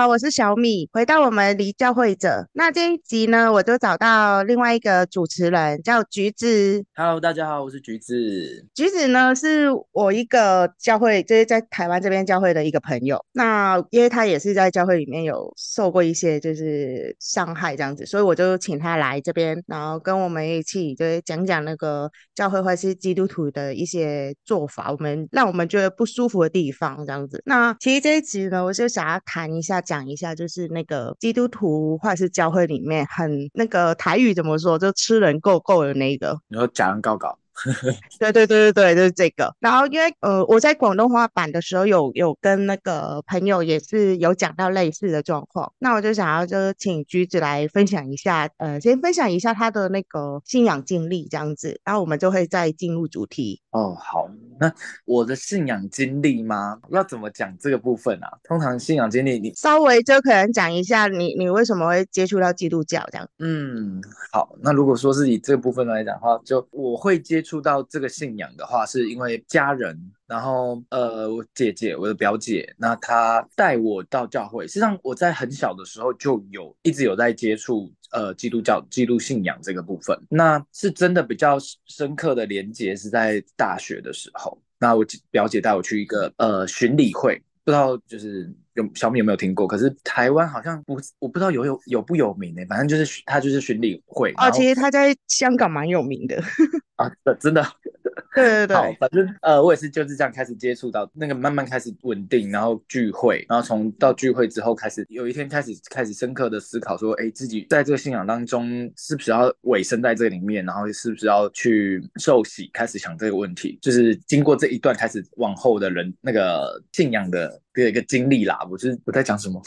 好，我是小米，回到我们离教会者。那这一集呢，我就找到另外一个主持人，叫橘子。Hello，大家好，我是橘子。橘子呢，是我一个教会，就是在台湾这边教会的一个朋友。那因为他也是在教会里面有受过一些就是伤害这样子，所以我就请他来这边，然后跟我们一起就是讲讲那个教会或是基督徒的一些做法，我们让我们觉得不舒服的地方这样子。那其实这一集呢，我就想要。谈一下，讲一下，就是那个基督徒或者是教会里面很那个台语怎么说，就吃人够够的那个。你说假人告告。对对对对对，就是这个。然后因为呃，我在广东话版的时候有有跟那个朋友也是有讲到类似的状况，那我就想要就是请橘子来分享一下，呃，先分享一下他的那个信仰经历这样子，然后我们就会再进入主题。哦，好，那我的信仰经历吗？要怎么讲这个部分啊？通常信仰经历，你稍微就可能讲一下你你为什么会接触到基督教这样。嗯，好，那如果说是以这个部分来讲的话，就我会接触。触到这个信仰的话，是因为家人，然后呃，我姐姐，我的表姐，那她带我到教会。实际上，我在很小的时候就有一直有在接触呃基督教、基督信仰这个部分。那是真的比较深刻的连接是在大学的时候。那我表姐带我去一个呃巡礼会，不知道就是有小米有没有听过？可是台湾好像不，我不知道有有有不有名呢？反正就是他就是巡礼会。哦，其实他在香港蛮有名的。啊，真的，对对对，好，反正呃，我也是就是这样开始接触到那个，慢慢开始稳定，然后聚会，然后从到聚会之后开始，有一天开始开始深刻的思考说，哎，自己在这个信仰当中是不是要委身在这里面，然后是不是要去受洗，开始想这个问题，就是经过这一段开始往后的人那个信仰的。这一个经历啦，我是我在讲什么？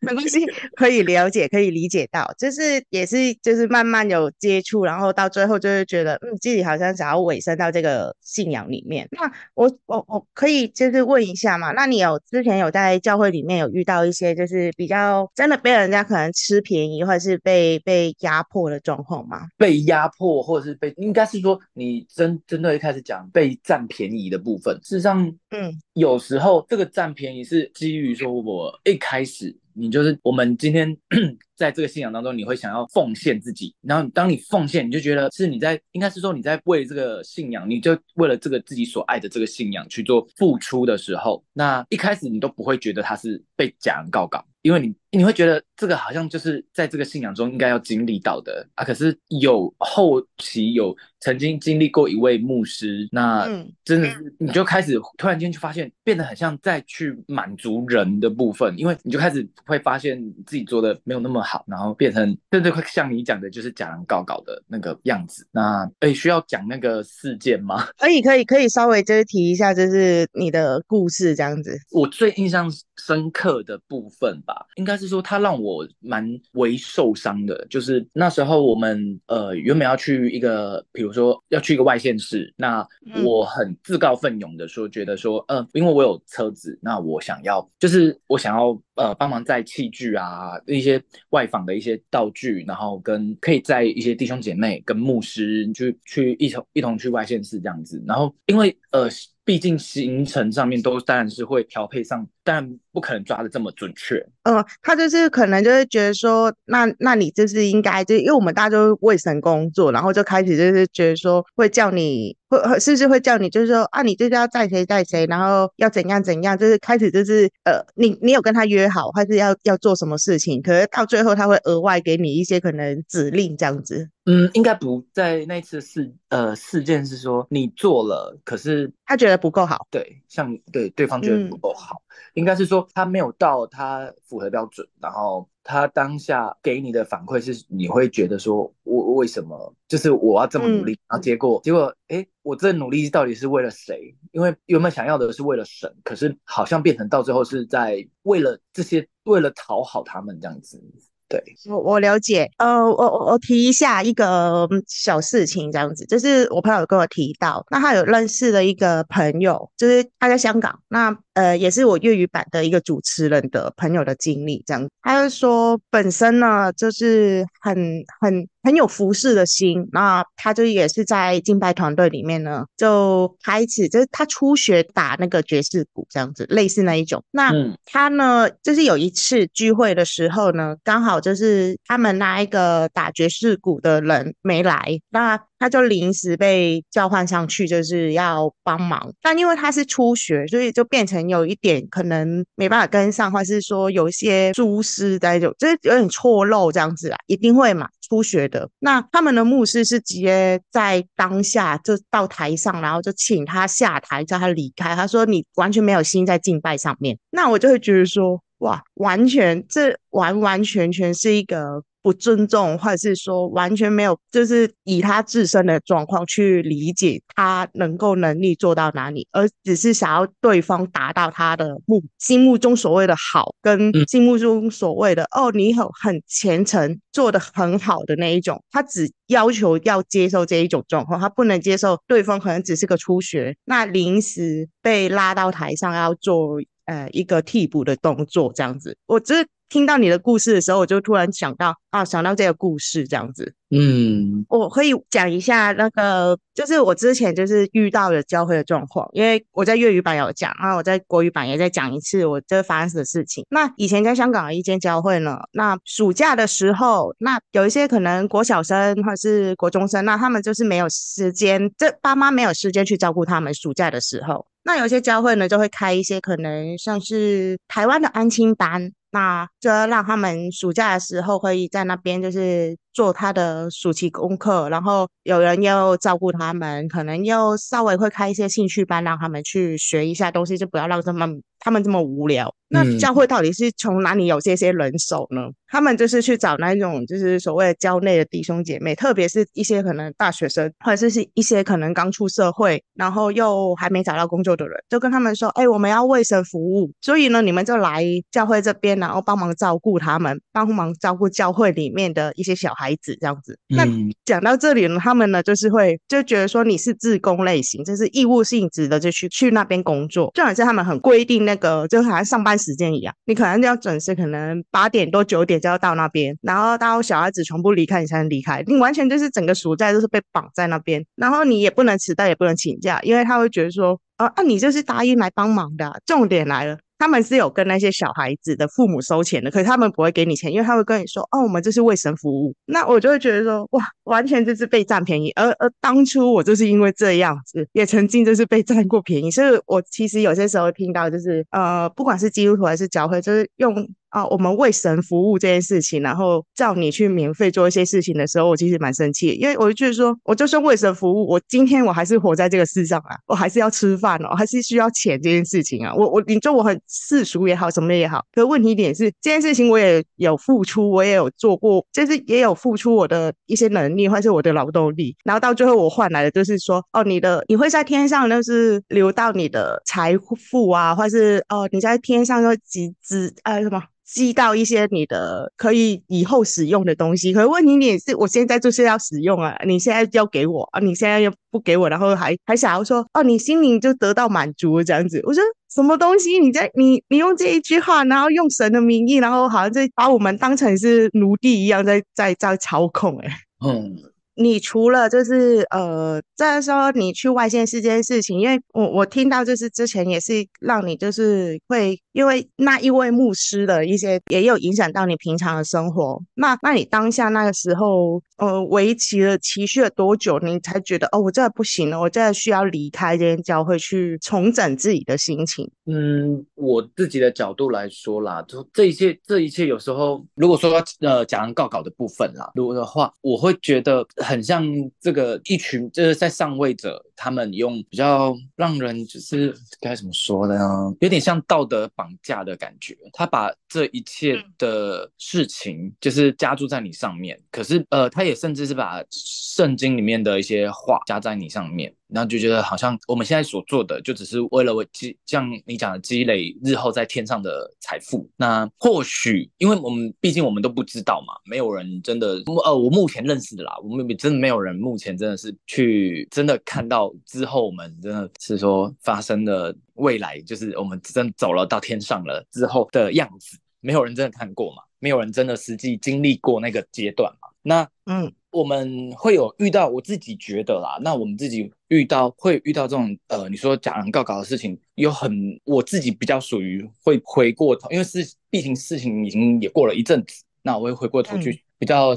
没关系，可以了解，可以理解到，就是也是就是慢慢有接触，然后到最后就是觉得，嗯，自己好像想要委身到这个信仰里面。那我我我可以就是问一下嘛？那你有之前有在教会里面有遇到一些就是比较真的被人家可能吃便宜，或者是被被压迫的状况吗？被压迫，或者是被，应该是说你真真的一开始讲被占便宜的部分，事实上，嗯，有时候这个占便宜是基于说我一开始。你就是我们今天 在这个信仰当中，你会想要奉献自己，然后当你奉献，你就觉得是你在，应该是说你在为这个信仰，你就为了这个自己所爱的这个信仰去做付出的时候，那一开始你都不会觉得他是被假人告告，因为你。你会觉得这个好像就是在这个信仰中应该要经历到的啊，可是有后期有曾经经历过一位牧师，那真的是你就开始突然间就发现变得很像在去满足人的部分，因为你就开始会发现自己做的没有那么好，然后变成甚至会像你讲的，就是假人告告的那个样子。那哎，需要讲那个事件吗？可以，可以，可以稍微就是提一下，就是你的故事这样子。我最印象深刻的部分吧，应该。是说他让我蛮为受伤的，就是那时候我们呃原本要去一个，比如说要去一个外县市，那我很自告奋勇的说，觉得说，呃，因为我有车子，那我想要，就是我想要呃帮忙载器具啊，一些外访的一些道具，然后跟可以载一些弟兄姐妹跟牧师去去一同一同去外县市这样子，然后因为呃。毕竟行程上面都当然是会调配上，但不可能抓的这么准确。嗯，他就是可能就是觉得说，那那你就是应该，就因为我们大家都为神工作，然后就开始就是觉得说，会叫你会是不是会叫你，就是说啊，你就是要载谁载谁，然后要怎样怎样，就是开始就是呃，你你有跟他约好，还是要要做什么事情？可是到最后他会额外给你一些可能指令这样子。嗯，应该不在那次事呃事件是说你做了，可是他觉得不够好，对，像对对方觉得不够好，嗯、应该是说他没有到他符合标准，然后他当下给你的反馈是你会觉得说我为什么就是我要这么努力，嗯、然后结果结果哎，我这努力到底是为了谁？因为原本想要的是为了神，可是好像变成到最后是在为了这些，为了讨好他们这样子。对，我我了解，呃，我我我提一下一个小事情，这样子，就是我朋友跟我提到，那他有认识的一个朋友，就是他在香港，那呃也是我粤语版的一个主持人的朋友的经历，这样，他就说本身呢就是很很很有服侍的心。那他就也是在敬拜团队里面呢，就开始就是他初学打那个爵士鼓这样子，类似那一种。那他呢，就是有一次聚会的时候呢，刚好就是他们那一个打爵士鼓的人没来，那。他就临时被叫唤上去，就是要帮忙。但因为他是初学，所以就变成有一点可能没办法跟上，或是说有一些疏失在就，就是有点错漏这样子啊，一定会嘛，初学的。那他们的牧师是直接在当下就到台上，然后就请他下台，叫他离开。他说：“你完全没有心在敬拜上面。”那我就会觉得说：“哇，完全这完完全全是一个。”不尊重，或者是说完全没有，就是以他自身的状况去理解他能够能力做到哪里，而只是想要对方达到他的目心目中所谓的好，跟心目中所谓的哦，你很很虔诚，做得很好的那一种，他只要求要接受这一种状况，他不能接受对方可能只是个初学，那临时被拉到台上要做呃一个替补的动作这样子，我这。听到你的故事的时候，我就突然想到啊，想到这个故事这样子。嗯，我可以讲一下那个，就是我之前就是遇到的教会的状况，因为我在粤语版有讲，然后我在国语版也再讲一次我这发生的事情。那以前在香港的一间教会呢，那暑假的时候，那有一些可能国小生或者是国中生，那他们就是没有时间，这爸妈没有时间去照顾他们。暑假的时候，那有些教会呢就会开一些可能像是台湾的安亲班。那就要让他们暑假的时候可以在那边，就是做他的暑期功课，然后有人要照顾他们，可能又稍微会开一些兴趣班，让他们去学一下东西，就不要让他们他们这么无聊。那教会到底是从哪里有这些人手呢？他们就是去找那种就是所谓的教内的弟兄姐妹，特别是一些可能大学生，或者是是一些可能刚出社会，然后又还没找到工作的人，就跟他们说：“哎，我们要卫生服务，所以呢，你们就来教会这边，然后帮忙照顾他们，帮忙照顾教会里面的一些小孩子，这样子。”那讲到这里呢，他们呢就是会就觉得说你是自工类型，就是义务性质的，就去去那边工作，就好像他们很规定那个，就好像上班时间一样，你可能要准时，可能八点多九点。就要到那边，然后到小孩子全部离开，你才能离开。你完全就是整个暑假都是被绑在那边，然后你也不能迟到，也不能请假，因为他会觉得说，啊啊，你就是答应来帮忙的啊。重点来了。他们是有跟那些小孩子的父母收钱的，可是他们不会给你钱，因为他会跟你说：“哦，我们这是为神服务。”那我就会觉得说：“哇，完全就是被占便宜。”而而当初我就是因为这样子，也曾经就是被占过便宜，所以我其实有些时候听到就是呃，不管是基督徒还是教会，就是用啊、我们为神服务这件事情，然后叫你去免费做一些事情的时候，我其实蛮生气，因为我就觉得说，我就算为神服务，我今天我还是活在这个世上啊，我还是要吃饭哦，还是需要钱这件事情啊，我我你说我很。世俗也好，什么也好，可问题点是这件事情我也有付出，我也有做过，就是也有付出我的一些能力或是我的劳动力，然后到最后我换来的就是说，哦，你的你会在天上就是留到你的财富啊，或是哦你在天上要集资啊什么。积到一些你的可以以后使用的东西，可是问题你也是，我现在就是要使用啊，你现在要给我啊，你现在又不给我，然后还还想要说哦，你心灵就得到满足这样子，我说什么东西？你在你你用这一句话，然后用神的名义，然后好像在把我们当成是奴隶一样在，在在操控哎、嗯。你除了就是呃，再说你去外县市这件事情，因为我我听到就是之前也是让你就是会因为那一位牧师的一些也有影响到你平常的生活，那那你当下那个时候呃，维持了持续了多久，你才觉得哦，我真的不行了，我真的需要离开这间教会去重整自己的心情？嗯，我自己的角度来说啦，就这一切这一切有时候如果说呃讲告稿的部分啦，如果的话，我会觉得。很像这个一群就是在上位者，他们用比较让人就是该怎么说呢？有点像道德绑架的感觉。他把这一切的事情就是加注在你上面，可是呃，他也甚至是把圣经里面的一些话加在你上面。然后就觉得好像我们现在所做的就只是为了积，像你讲的积累日后在天上的财富。那或许因为我们毕竟我们都不知道嘛，没有人真的呃，我目前认识的啦，我们真的没有人目前真的是去真的看到之后我们真的是说发生的未来，就是我们真的走了到天上了之后的样子，没有人真的看过嘛，没有人真的实际经历过那个阶段嘛。那嗯，我们会有遇到，我自己觉得啦，那我们自己遇到会遇到这种呃，你说假人告稿的事情，有很我自己比较属于会回过头，因为是毕竟事情已经也过了一阵子，那我会回过头去比较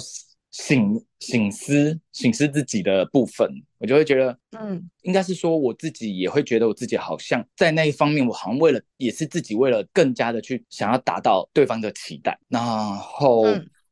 省省思醒思自己的部分，我就会觉得，嗯，应该是说我自己也会觉得我自己好像在那一方面，我好像为了也是自己为了更加的去想要达到对方的期待，然后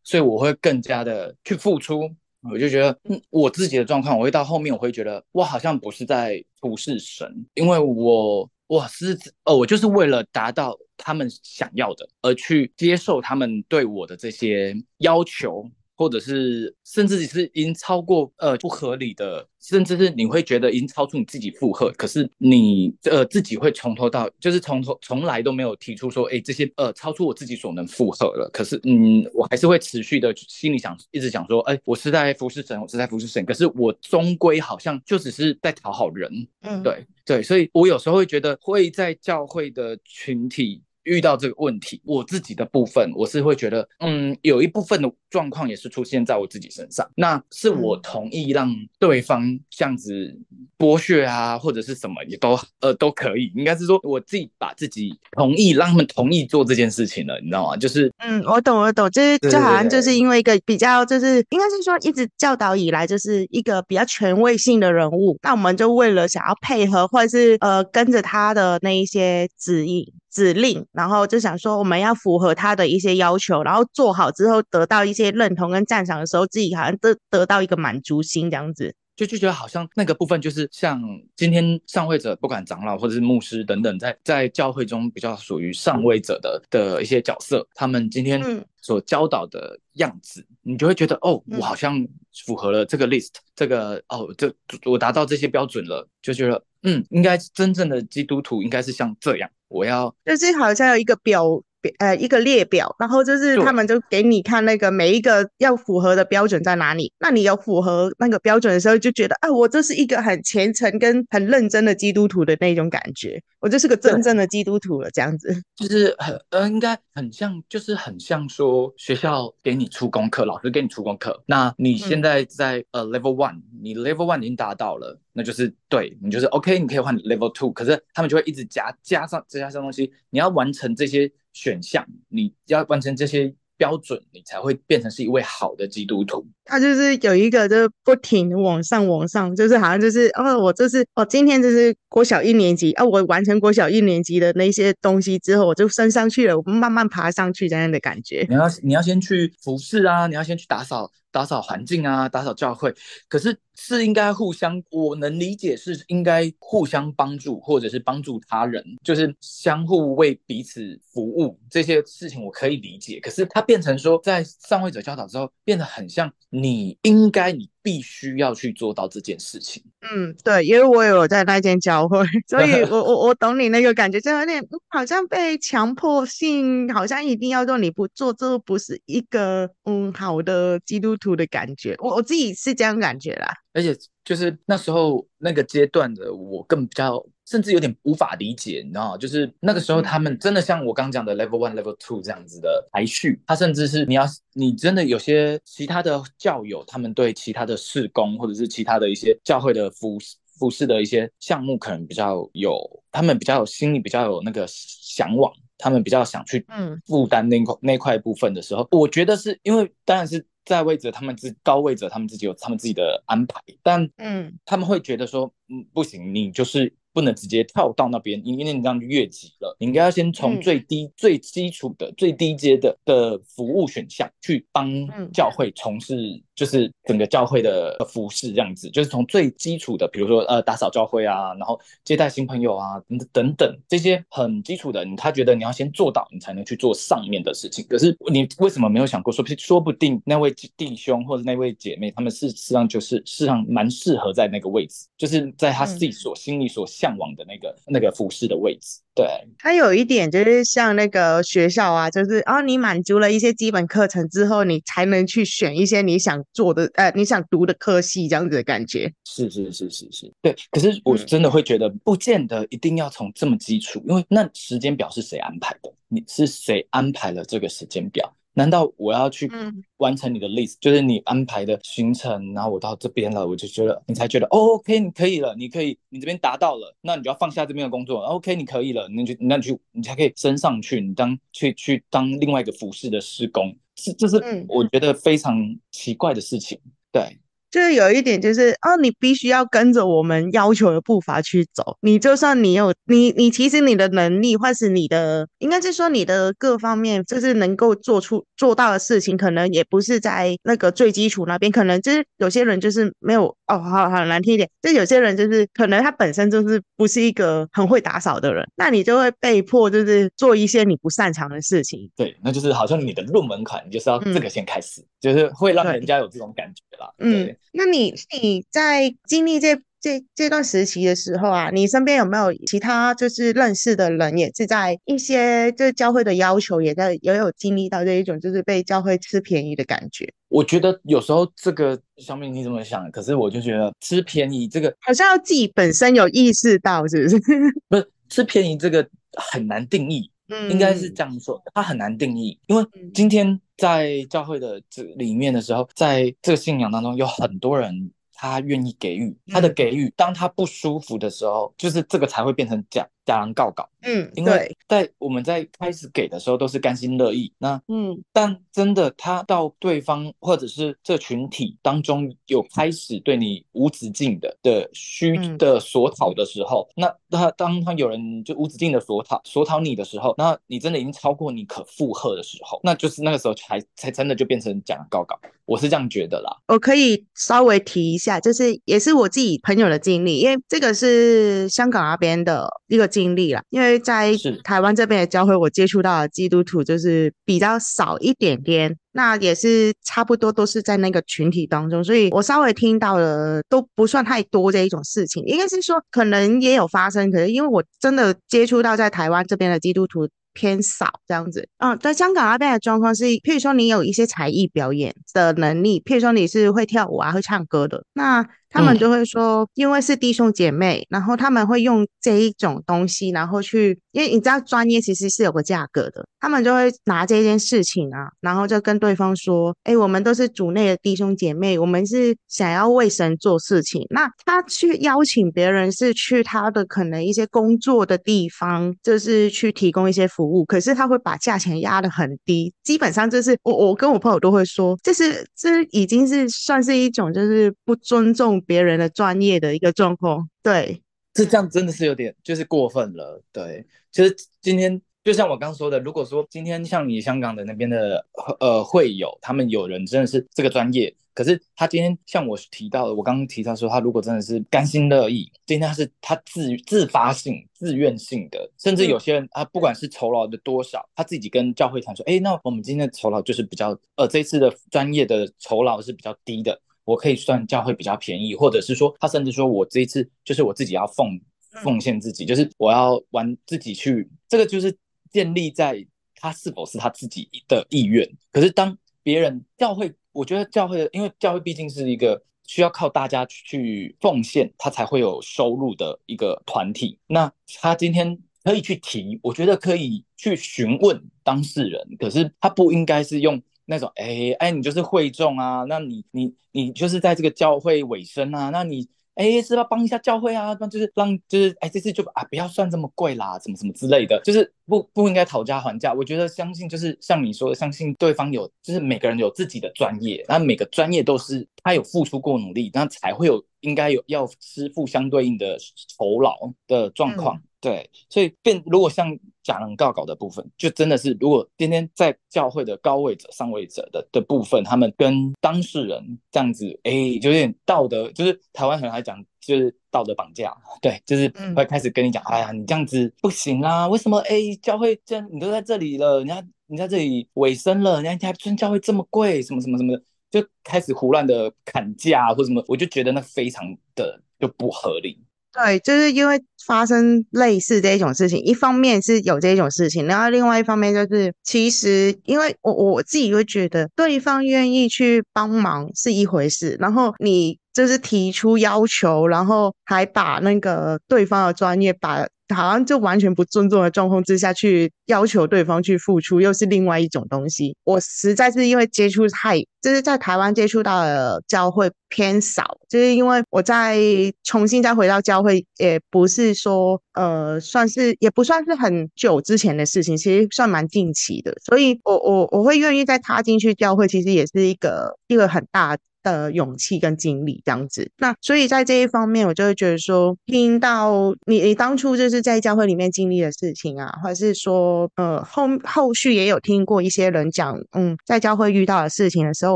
所以我会更加的去付出。我就觉得，嗯，我自己的状况，我会到后面，我会觉得，我好像不是在服侍神，因为我，我是，哦，我就是为了达到他们想要的，而去接受他们对我的这些要求。或者是甚至是已经超过呃不合理的，甚至是你会觉得已经超出你自己负荷，可是你呃自己会从头到就是从头从来都没有提出说，哎，这些呃超出我自己所能负荷了。可是嗯，我还是会持续的心里想一直想说，哎，我是在服侍神，我是在服侍神。可是我终归好像就只是在讨好人，嗯，对对，所以我有时候会觉得会在教会的群体。遇到这个问题，我自己的部分，我是会觉得，嗯，有一部分的状况也是出现在我自己身上。那是我同意让对方这样子剥削啊，或者是什么也都呃都可以。应该是说我自己把自己同意让他们同意做这件事情了，你知道吗？就是，嗯，我懂，我懂，就是就好像就是因为一个比较，就是应该是说一直教导以来就是一个比较权威性的人物，那我们就为了想要配合或者是呃跟着他的那一些指引。指令，然后就想说我们要符合他的一些要求，然后做好之后得到一些认同跟赞赏的时候，自己好像得得到一个满足心这样子，就就觉得好像那个部分就是像今天上位者，不管长老或者是牧师等等，在在教会中比较属于上位者的的一些角色，他们今天所教导的样子，嗯、你就会觉得哦，我好像符合了这个 list，这个哦，这我达到这些标准了，就觉得嗯，应该真正的基督徒应该是像这样。我要就是好像有一个表。呃，一个列表，然后就是他们就给你看那个每一个要符合的标准在哪里。那你有符合那个标准的时候，就觉得啊，我这是一个很虔诚跟很认真的基督徒的那种感觉，我就是个真正的基督徒了，这样子。就是很呃，应该很像，就是很像说学校给你出功课，老师给你出功课，那你现在在、嗯、呃 level one，你 level one 已经达到了，那就是对你就是 OK，你可以换 level two，可是他们就会一直加加上加上东西，你要完成这些。选项，你要完成这些标准，你才会变成是一位好的基督徒。他就是有一个，就是不停的往上往上，就是好像就是哦，我这是哦，今天就是国小一年级啊，我完成国小一年级的那些东西之后，我就升上去了，我慢慢爬上去这样的感觉。你要你要先去服侍啊，你要先去打扫。打扫环境啊，打扫教会，可是是应该互相，我能理解是应该互相帮助，或者是帮助他人，就是相互为彼此服务这些事情，我可以理解。可是它变成说，在上位者教导之后，变得很像你应该你。必须要去做到这件事情。嗯，对，因为我有在那间教会，所以我我我懂你那个感觉，就有点好像被强迫性，好像一定要做，你不做，这不是一个嗯好的基督徒的感觉。我我自己是这样感觉啦。而且就是那时候那个阶段的我更比较。甚至有点无法理解，你知道吗？就是那个时候，他们真的像我刚讲的 level one、level two 这样子的排序。他甚至是你要，你真的有些其他的教友，他们对其他的事工或者是其他的一些教会的服服饰的一些项目，可能比较有，他们比较有心里比较有那个向往，他们比较想去嗯负担那块那块部分的时候，我觉得是因为当然是在位者他们自高位者他们自己有他们自己的安排，但嗯他们会觉得说嗯不行，你就是。不能直接跳到那边，因为你这样就越级了。你应该要先从最低、嗯、最基础的、最低阶的的服务选项去帮教会从事，就是整个教会的服饰这样子。就是从最基础的，比如说呃打扫教会啊，然后接待新朋友啊等等等这些很基础的，他觉得你要先做到，你才能去做上面的事情。可是你为什么没有想过说，说不定那位弟兄或者那位姐妹，他们事实上就是事实上蛮适合在那个位置，就是在他自己所心里所。向往的那个那个服饰的位置，对，它有一点就是像那个学校啊，就是哦，你满足了一些基本课程之后，你才能去选一些你想做的，呃，你想读的科系这样子的感觉。是是是是是，对。可是我真的会觉得，不见得一定要从这么基础，因为那时间表是谁安排的？你是谁安排了这个时间表？难道我要去完成你的 list，、嗯、就是你安排的行程，然后我到这边了，我就觉得你才觉得、哦、OK，你可以了，你可以，你这边达到了，那你就要放下这边的工作，OK，你可以了，你就那你就你才可以升上去，你当去去当另外一个服饰的施工，是这是我觉得非常奇怪的事情，嗯、对。就是有一点，就是哦，你必须要跟着我们要求的步伐去走。你就算你有你，你其实你的能力，或是你的，应该是说你的各方面，就是能够做出做到的事情，可能也不是在那个最基础那边。可能就是有些人就是没有哦，好好难听一点，就有些人就是可能他本身就是不是一个很会打扫的人，那你就会被迫就是做一些你不擅长的事情。对，那就是好像你的入门款，你就是要这个先开始，嗯、就是会让人家有这种感觉啦。嗯那你你在经历这这这段时期的时候啊，你身边有没有其他就是认识的人，也是在一些就是教会的要求，也在也有经历到这一种就是被教会吃便宜的感觉？我觉得有时候这个小敏你怎么想？可是我就觉得吃便宜这个好像要自己本身有意识到，是不是？不是吃便宜这个很难定义，嗯，应该是这样说，它很难定义，因为今天。在教会的这里面的时候，在这个信仰当中，有很多人他愿意给予，他的给予，当他不舒服的时候，就是这个才会变成假。假人告告，嗯，因为在我们在开始给的时候都是甘心乐意，那嗯，但真的他到对方或者是这群体当中有开始对你无止境的的虚的索讨的时候，嗯、那他当他有人就无止境的索讨索讨你的时候，那你真的已经超过你可负荷的时候，那就是那个时候才才真的就变成假人告告，我是这样觉得啦。我可以稍微提一下，就是也是我自己朋友的经历，因为这个是香港那边的一个。经历了，因为在台湾这边的教会，我接触到的基督徒就是比较少一点点，那也是差不多都是在那个群体当中，所以我稍微听到了都不算太多这一种事情，应该是说可能也有发生，可是因为我真的接触到在台湾这边的基督徒偏少这样子。嗯，在香港那边的状况是，譬如说你有一些才艺表演的能力，譬如说你是会跳舞啊、会唱歌的，那。他们就会说，因为是弟兄姐妹，然后他们会用这一种东西，然后去，因为你知道专业其实是有个价格的，他们就会拿这件事情啊，然后就跟对方说，哎，我们都是主内的弟兄姐妹，我们是想要为神做事情。那他去邀请别人是去他的可能一些工作的地方，就是去提供一些服务，可是他会把价钱压得很低，基本上就是我我跟我朋友都会说，这是这已经是算是一种就是不尊重。别人的专业的一个状况，对，这这样真的是有点就是过分了，对。其实今天就像我刚说的，如果说今天像你香港的那边的呃会友，他们有人真的是这个专业，可是他今天像我提到的，我刚刚提到说他如果真的是甘心乐意，今天他是他自自发性、自愿性的，甚至有些人他不管是酬劳的多少，他自己跟教会谈说，哎，那我们今天的酬劳就是比较呃这次的专业的酬劳是比较低的。我可以算教会比较便宜，或者是说，他甚至说我这一次就是我自己要奉奉献自己，就是我要玩自己去，这个就是建立在他是否是他自己的意愿。可是当别人教会，我觉得教会，因为教会毕竟是一个需要靠大家去奉献，他才会有收入的一个团体。那他今天可以去提，我觉得可以去询问当事人，可是他不应该是用。那种哎哎，你就是会众啊，那你你你就是在这个教会尾声啊，那你哎是要帮一下教会啊，那就是让就是哎这次就啊不要算这么贵啦，什么什么之类的，就是不不应该讨价还价。我觉得相信就是像你说的，相信对方有，就是每个人有自己的专业，那每个专业都是他有付出过努力，那才会有应该有要支付相对应的酬劳的状况。对，所以变如果像假人告稿的部分，就真的是如果今天在教会的高位者、上位者的的部分，他们跟当事人这样子，哎，就有点道德，就是台湾人来讲，就是道德绑架。对，就是会开始跟你讲，哎呀，你这样子不行啊，为什么？哎，教会这样，你都在这里了，人家你在这里尾声了，人家还尊教会这么贵，什么什么什么的，就开始胡乱的砍价或什么，我就觉得那非常的就不合理。对，就是因为发生类似这种事情，一方面是有这种事情，然后另外一方面就是，其实因为我我自己会觉得，对方愿意去帮忙是一回事，然后你就是提出要求，然后还把那个对方的专业把好像就完全不尊重的状况之下去要求对方去付出，又是另外一种东西。我实在是因为接触太，就是在台湾接触到的教会偏少，就是因为我在重新再回到教会，也不是说呃，算是也不算是很久之前的事情，其实算蛮近期的。所以我我我会愿意再踏进去教会，其实也是一个一个很大的勇气跟经历这样子，那所以在这一方面，我就会觉得说，听到你你当初就是在教会里面经历的事情啊，或者是说，呃，后后续也有听过一些人讲，嗯，在教会遇到的事情的时候，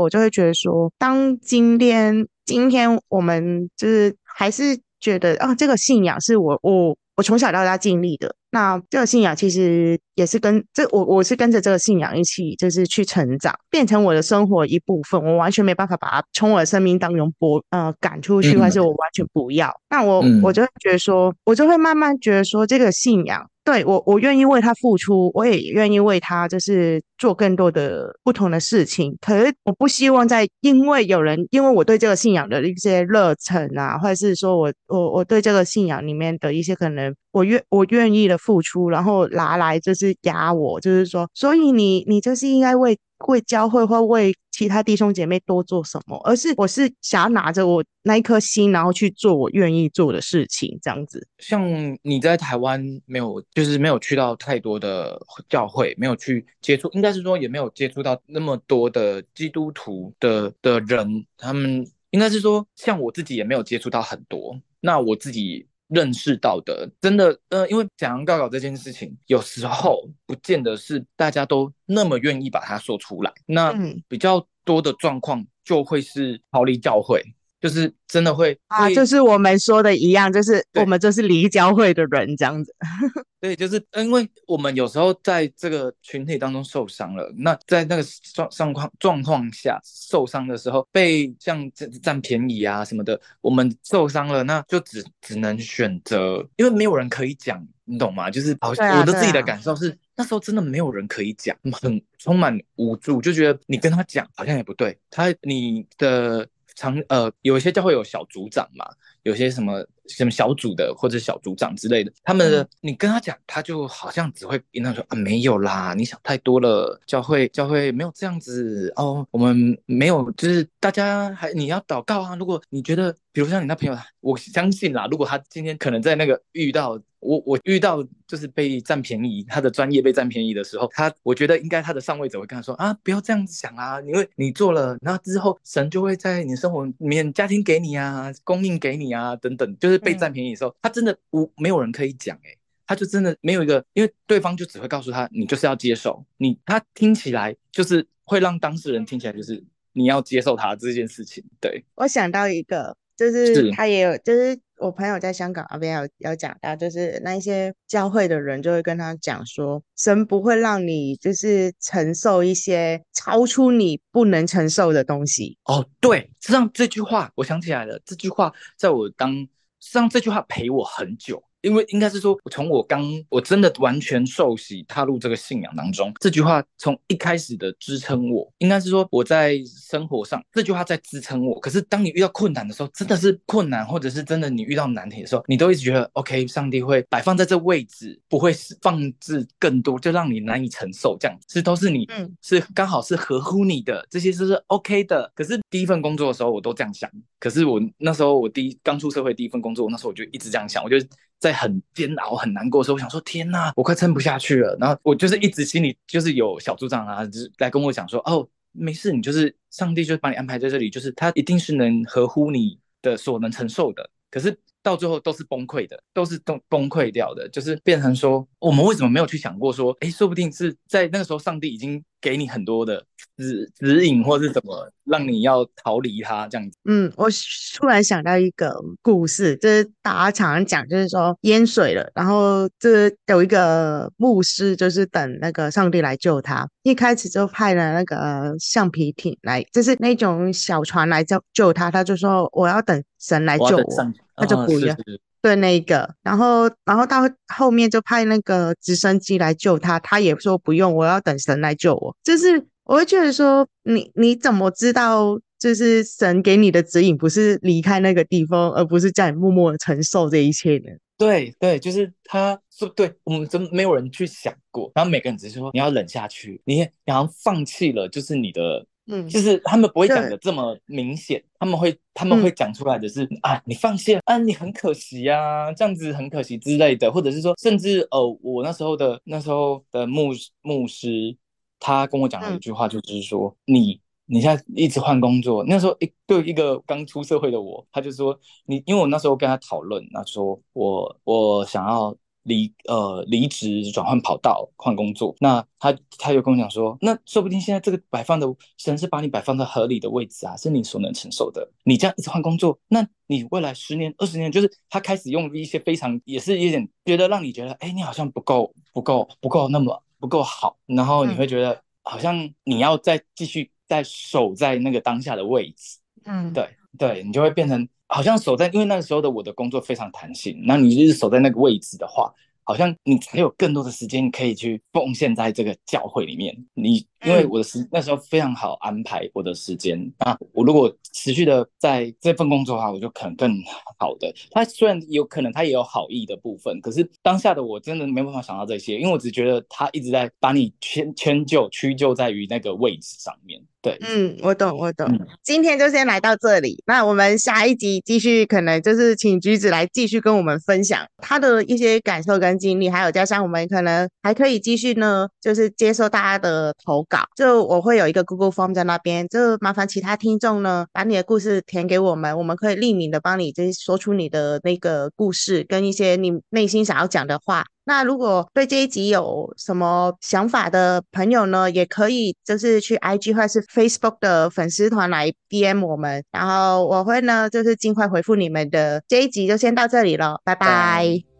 我就会觉得说，当今天今天我们就是还是觉得啊，这个信仰是我我我从小到大经历的。那这个信仰其实也是跟这我我是跟着这个信仰一起，就是去成长，变成我的生活一部分。我完全没办法把它从我的生命当中拨呃赶出去，或是我完全不要。那我我就会觉得说，我就会慢慢觉得说，这个信仰。对我，我愿意为他付出，我也愿意为他就是做更多的不同的事情。可是我不希望在因为有人因为我对这个信仰的一些热忱啊，或者是说我我我对这个信仰里面的一些可能我愿我愿意的付出，然后拿来就是压我，就是说，所以你你就是应该为。为教会或为其他弟兄姐妹多做什么，而是我是想要拿着我那一颗心，然后去做我愿意做的事情，这样子。像你在台湾没有，就是没有去到太多的教会，没有去接触，应该是说也没有接触到那么多的基督徒的的人，他们应该是说，像我自己也没有接触到很多。那我自己。认识到的，真的，呃，因为讲告解这件事情，有时候不见得是大家都那么愿意把它说出来。那比较多的状况就会是逃离教会。就是真的会啊，就是我们说的一样，就是我们就是离交会的人这样子。对，就是因为我们有时候在这个群体当中受伤了，那在那个状状况状况下受伤的时候，被像占占便宜啊什么的，我们受伤了，那就只只能选择，因为没有人可以讲，你懂吗？就是好像我的自己的感受是，那时候真的没有人可以讲，很充满无助，就觉得你跟他讲好像也不对，他你的。常呃，有一些教会有小组长嘛，有些什么什么小组的或者小组长之类的，他们的、嗯、你跟他讲，他就好像只会跟他说啊，没有啦，你想太多了，教会教会没有这样子哦，我们没有，就是大家还你要祷告啊，如果你觉得，比如像你那朋友，我相信啦，如果他今天可能在那个遇到。我我遇到就是被占便宜，他的专业被占便宜的时候，他我觉得应该他的上位者会跟他说啊，不要这样子想啊，因为你做了，然后之后神就会在你生活里面家庭给你啊，供应给你啊等等，就是被占便宜的时候，嗯、他真的无没有人可以讲哎、欸，他就真的没有一个，因为对方就只会告诉他，你就是要接受你，他听起来就是会让当事人听起来就是你要接受他这件事情。对，我想到一个，就是他也有就是。我朋友在香港那边有有讲到，就是那一些教会的人就会跟他讲说，神不会让你就是承受一些超出你不能承受的东西。哦，对，实际上这句话我想起来了，这句话在我当，让这句话陪我很久。因为应该是说，从我刚我真的完全受洗踏入这个信仰当中，这句话从一开始的支撑我，应该是说我在生活上这句话在支撑我。可是当你遇到困难的时候，真的是困难，或者是真的你遇到难题的时候，你都一直觉得 OK，上帝会摆放在这位置，不会放置更多，就让你难以承受这样子，是都是你，嗯，是刚好是合乎你的，这些是是 OK 的。可是第一份工作的时候，我都这样想。可是我那时候我第一刚出社会第一份工作，那时候我就一直这样想，我就。在很煎熬、很难过的时候，我想说：“天哪，我快撑不下去了。”然后我就是一直心里就是有小组长啊，就是来跟我讲说：“哦，没事，你就是上帝就把你安排在这里，就是他一定是能合乎你的所能承受的。”可是到最后都是崩溃的，都是崩崩溃掉的，就是变成说，我们为什么没有去想过说，哎，说不定是在那个时候，上帝已经给你很多的指指引，或是怎么让你要逃离他这样子。嗯，我突然想到一个故事，就是大家常常讲，就是说淹水了，然后这有一个牧师，就是等那个上帝来救他，一开始就派了那个橡皮艇来，就是那种小船来救救他，他就说我要等神来救我。他就不要，哦、对那一个，然后，然后到后面就派那个直升机来救他，他也说不用，我要等神来救我。就是我会觉得说，你你怎么知道就是神给你的指引不是离开那个地方，而不是叫你默默的承受这一切呢？对对，就是他说，对我们真没有人去想过，然后每个人只是说你要忍下去，你然后放弃了，就是你的。嗯，就是他们不会讲的这么明显，他们会他们会讲出来的是、嗯、啊，你放弃啊，你很可惜啊，这样子很可惜之类的，或者是说，甚至呃，我那时候的那时候的牧牧师，他跟我讲了一句话，就是说、嗯、你你现在一直换工作，那时候一对一个刚出社会的我，他就说你，因为我那时候跟他讨论，他说我我想要。离呃离职转换跑道换工作，那他他就跟我讲说，那说不定现在这个摆放的神是把你摆放在合理的位置啊，是你所能承受的。你这样一直换工作，那你未来十年二十年，就是他开始用一些非常也是有点觉得让你觉得，哎，你好像不够不够不够那么不够好，然后你会觉得好像你要再继续再守在那个当下的位置，嗯，对对，你就会变成。好像守在，因为那个时候的我的工作非常弹性，那你就是守在那个位置的话，好像你才有更多的时间可以去奉献在这个教会里面。你。因为我的时那时候非常好安排我的时间啊，我如果持续的在这份工作的话，我就可能更好的。他虽然有可能他也有好意的部分，可是当下的我真的没办法想到这些，因为我只觉得他一直在把你迁迁就屈就在于那个位置上面。对，嗯，我懂，我懂。嗯，今天就先来到这里，那我们下一集继续，可能就是请橘子来继续跟我们分享他的一些感受跟经历，还有加上我们可能还可以继续呢，就是接受大家的投稿。就我会有一个 Google Form 在那边，就麻烦其他听众呢，把你的故事填给我们，我们可以匿名的帮你，就是说出你的那个故事跟一些你内心想要讲的话。那如果对这一集有什么想法的朋友呢，也可以就是去 IG 或是 Facebook 的粉丝团来 DM 我们，然后我会呢就是尽快回复你们的。这一集就先到这里了，拜拜。